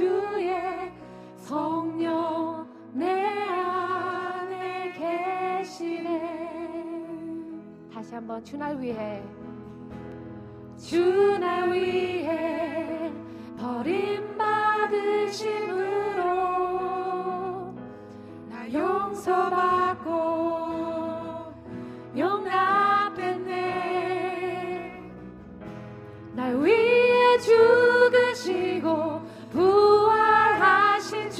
주의 성령 내 안에 계시네. 다시 한번 주날 위해 주날 위해 버림받으심으로 나 용서받고 용납했네. 날 위해 죽으시고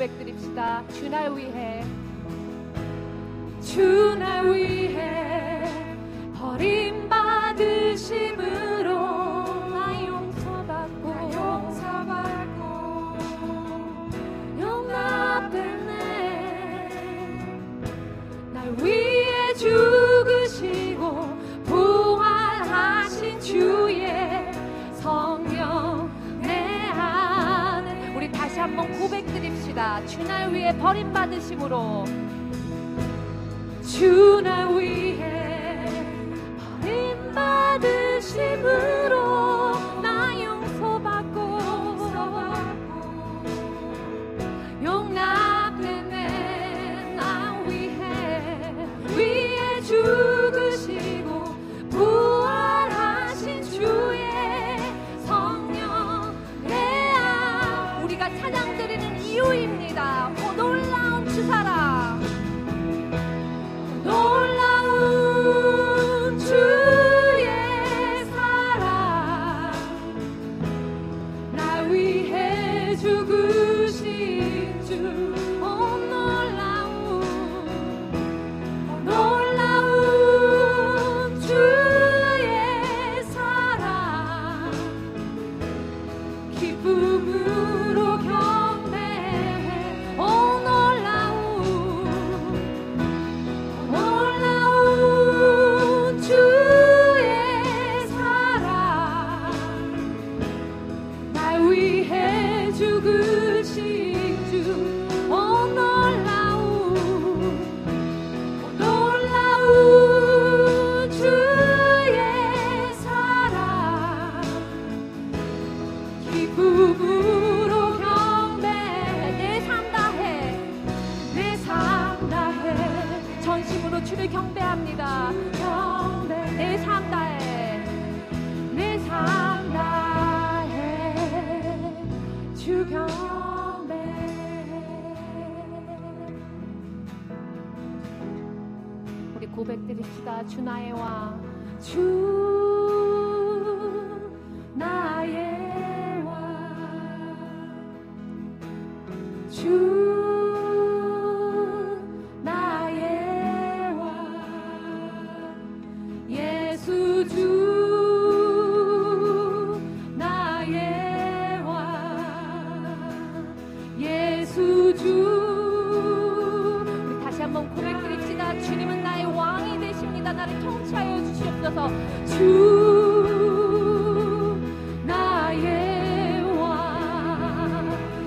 고백드립시다. 주 날 위해 주 날 위해 버린 나아갑니다. 주 날 위해 버림받으심으로 주 날 위해 버림받으심으로 네, 주를 경배합니다. 경배 내삶 다해. 내삶 네, 다해. 주 경배. 우리 고백드립시다. 주 나의 왕주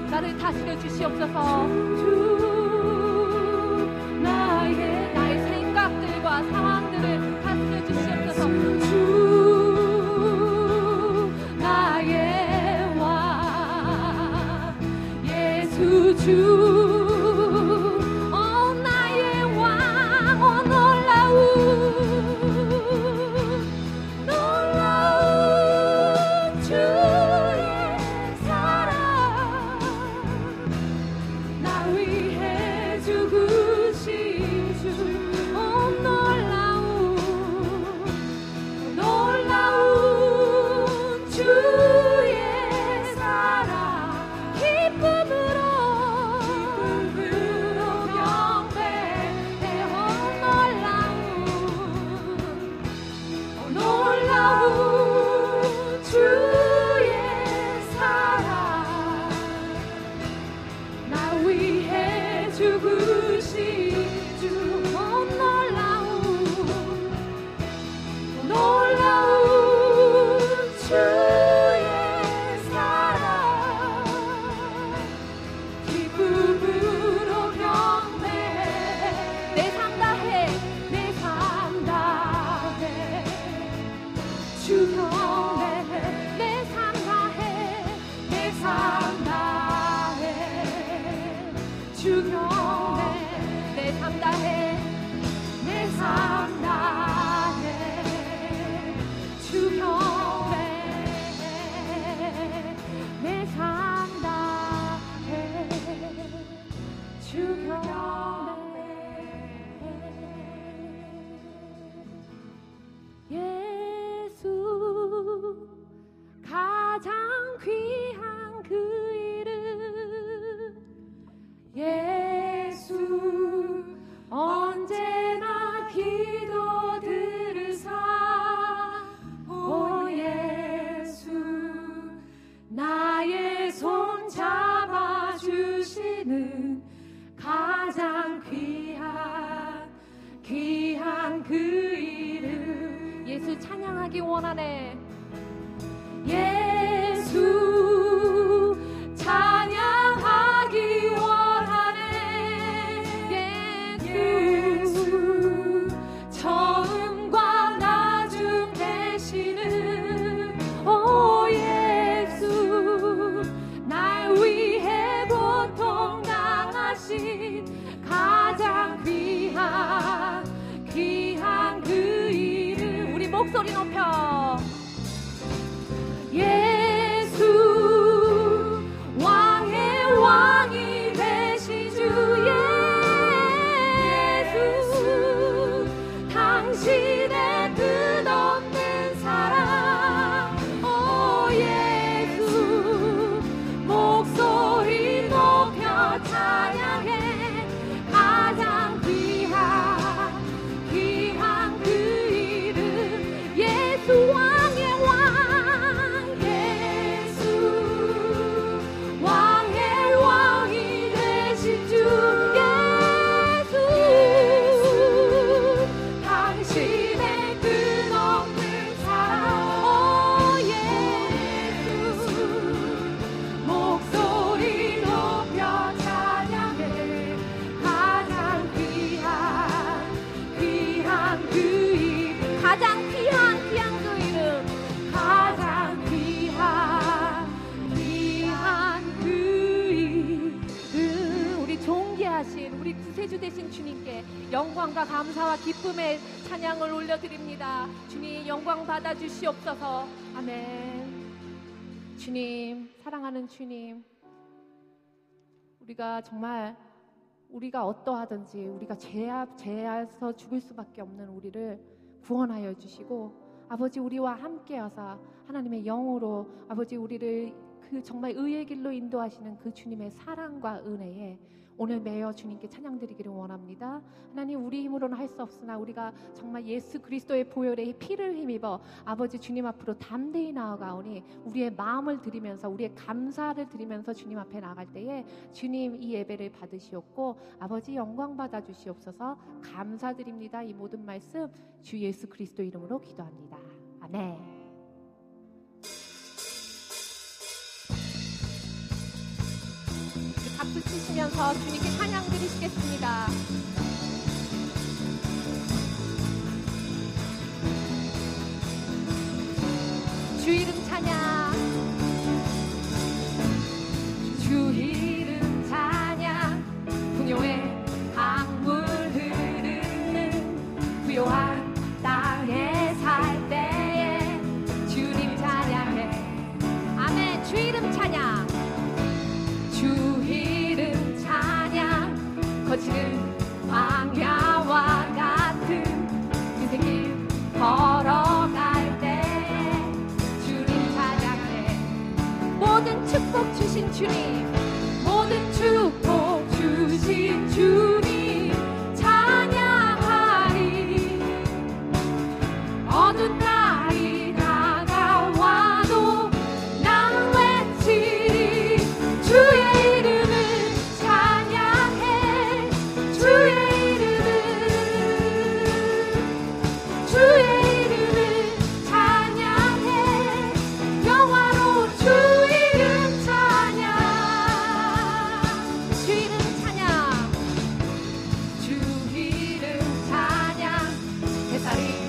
나를 다스려 주시옵소서. 주시는 가장 귀한 귀한 그 이름 예수 찬양하기 원하네. 구세주 되신 주님께 영광과 감사와 기쁨의 찬양을 올려드립니다. 주님 영광 받아 주시옵소서. 아멘. 주님 사랑하는 주님 우리가 정말 우리가 어떠하든지 우리가 죄악 죄에서 죽을 수밖에 없는 우리를 구원하여 주시고 아버지 우리와 함께 하사 하나님의 영으로 아버지 우리를 그 정말 의의 길로 인도하시는 그 주님의 사랑과 은혜에 오늘 매여 주님께 찬양드리기를 원합니다. 하나님 우리 힘으로는 할 수 없으나 우리가 정말 예수 그리스도의 보혈의 피를 힘입어 아버지 주님 앞으로 담대히 나아가오니 우리의 마음을 드리면서 우리의 감사를 드리면서 주님 앞에 나갈 때에 주님 이 예배를 받으시옵고 아버지 영광 받아 주시옵소서 감사드립니다. 이 모든 말씀 주 예수 그리스도 이름으로 기도합니다. 아멘. 우리 박수 치시면서 주님께 찬양 드리시겠습니다. 주 이름 찬양. 거칠은 광야와 같은 인생길 걸어갈 때에 주님 찬양해 모든 축복 주신 주님. 모든 축복 주신 주님 Salut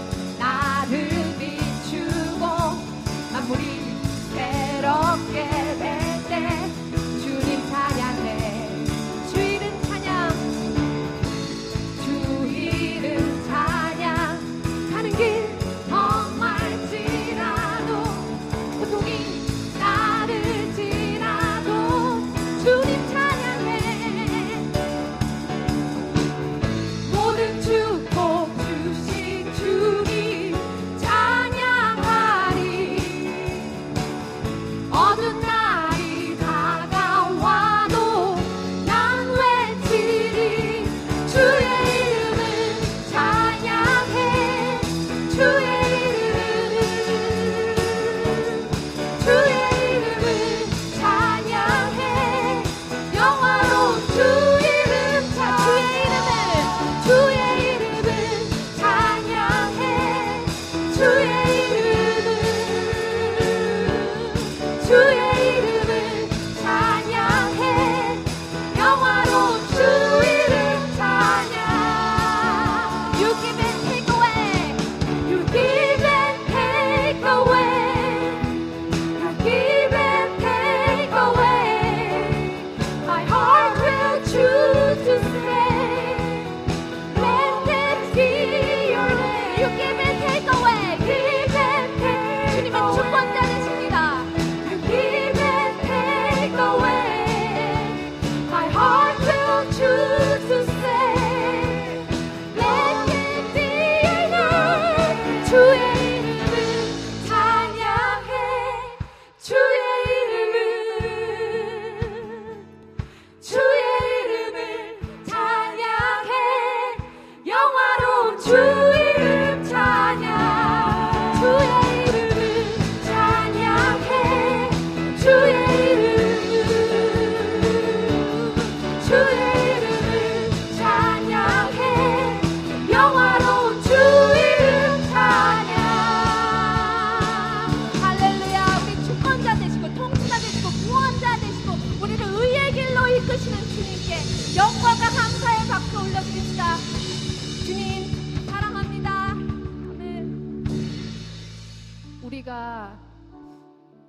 우리가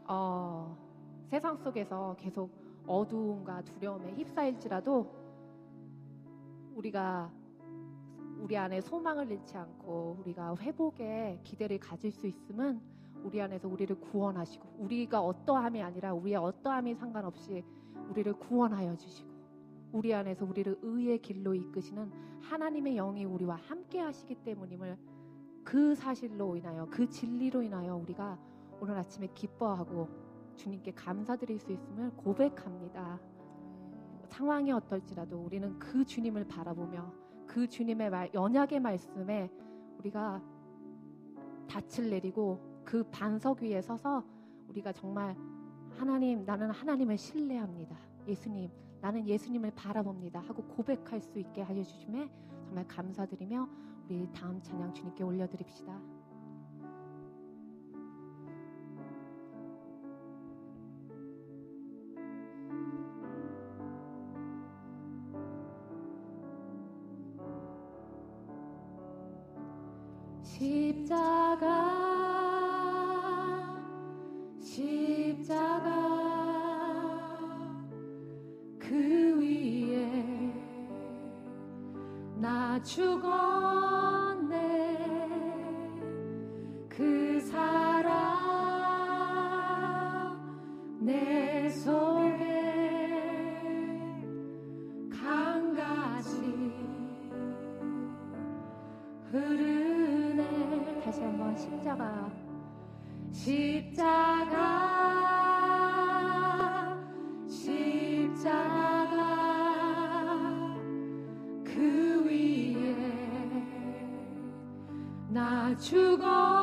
어, 세상 속에서 계속 어두움과 두려움에 휩싸일지라도 우리가 우리 안에 소망을 잃지 않고 우리가 회복의 기대를 가질 수 있으면 우리 안에서 우리를 구원하시고 우리가 어떠함이 아니라 우리의 어떠함이 상관없이 우리를 구원하여 주시고 우리 안에서 우리를 의의 길로 이끄시는 하나님의 영이 우리와 함께 하시기 때문임을 그 사실로 인하여 그 진리로 인하여 우리가 오늘 아침에 기뻐하고 주님께 감사드릴 수 있음을 고백합니다. 상황이 어떨지라도 우리는 그 주님을 바라보며 그 주님의 말, 연약의 말씀에 우리가 닻을 내리고 그 반석 위에 서서 우리가 정말 하나님, 나는 하나님을 신뢰합니다. 예수님, 나는 예수님을 바라봅니다. 하고 고백할 수 있게 하여 주심에 정말 감사드리며 우리 다음 찬양 주님께 올려드립시다. 십자가 십자가 그 위에 나 죽었 십자가 십자가 그 위에 나 죽었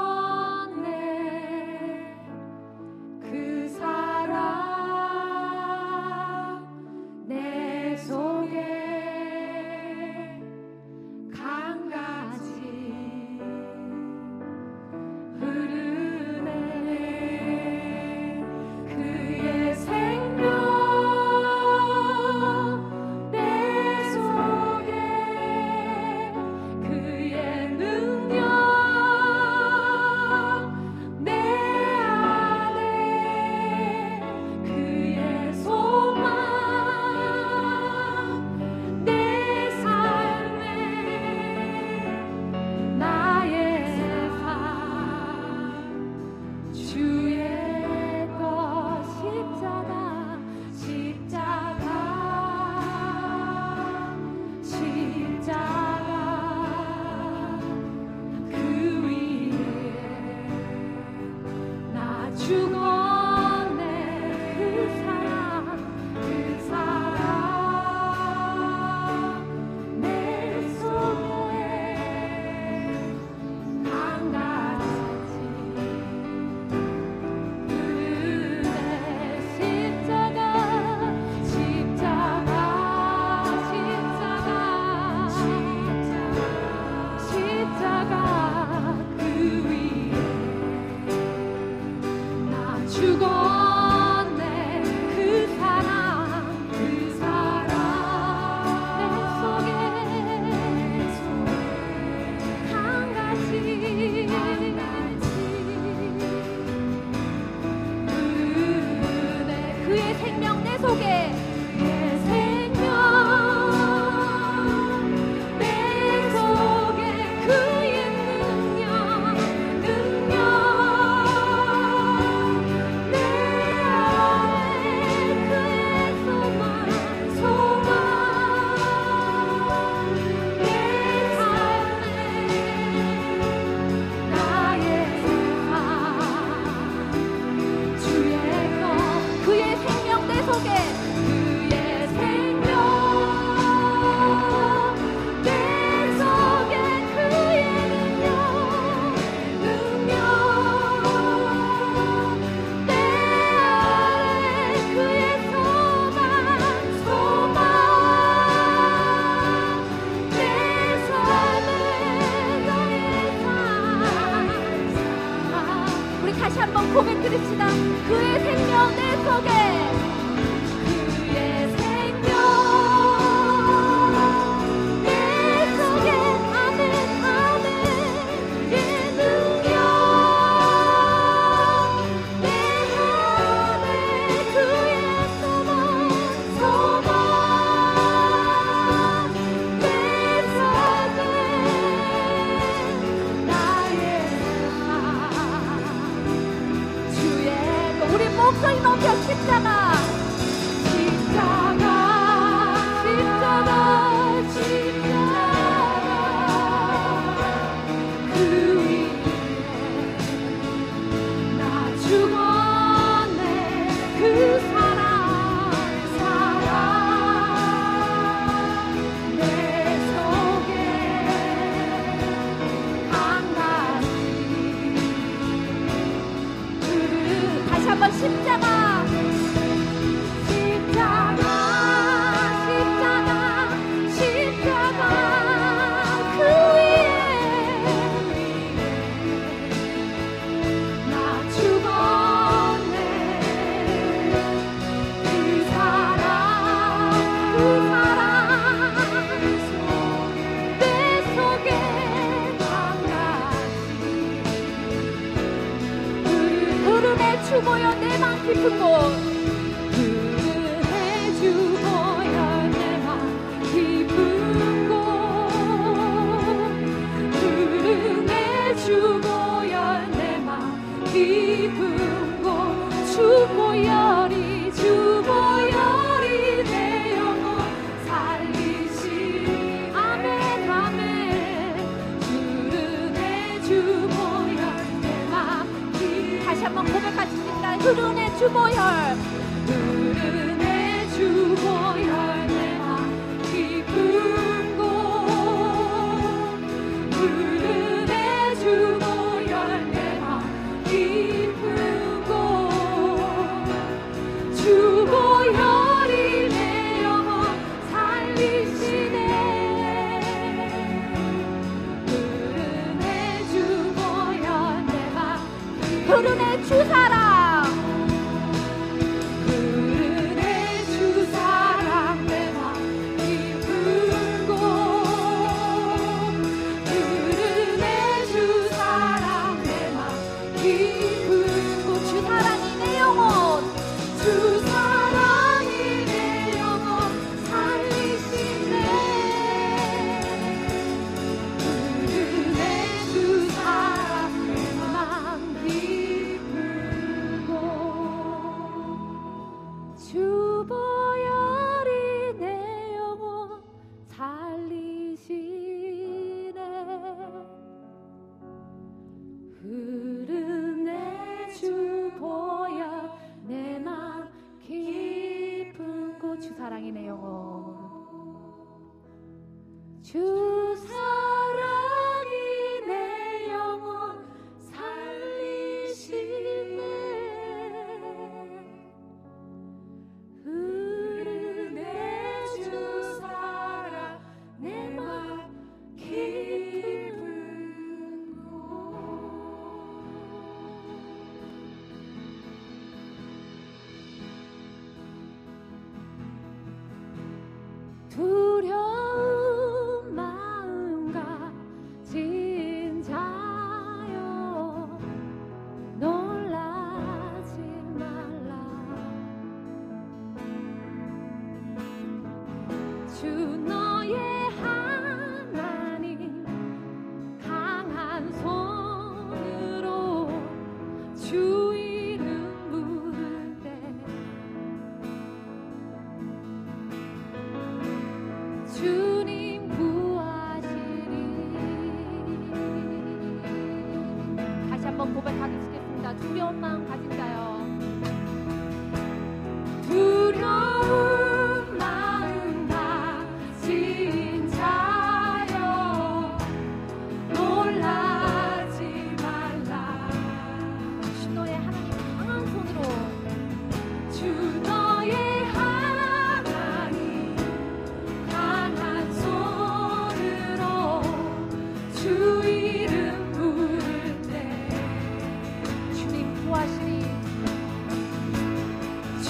푸른의 주보혈.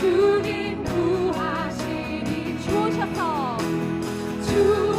주님 구하시니 주셔서 주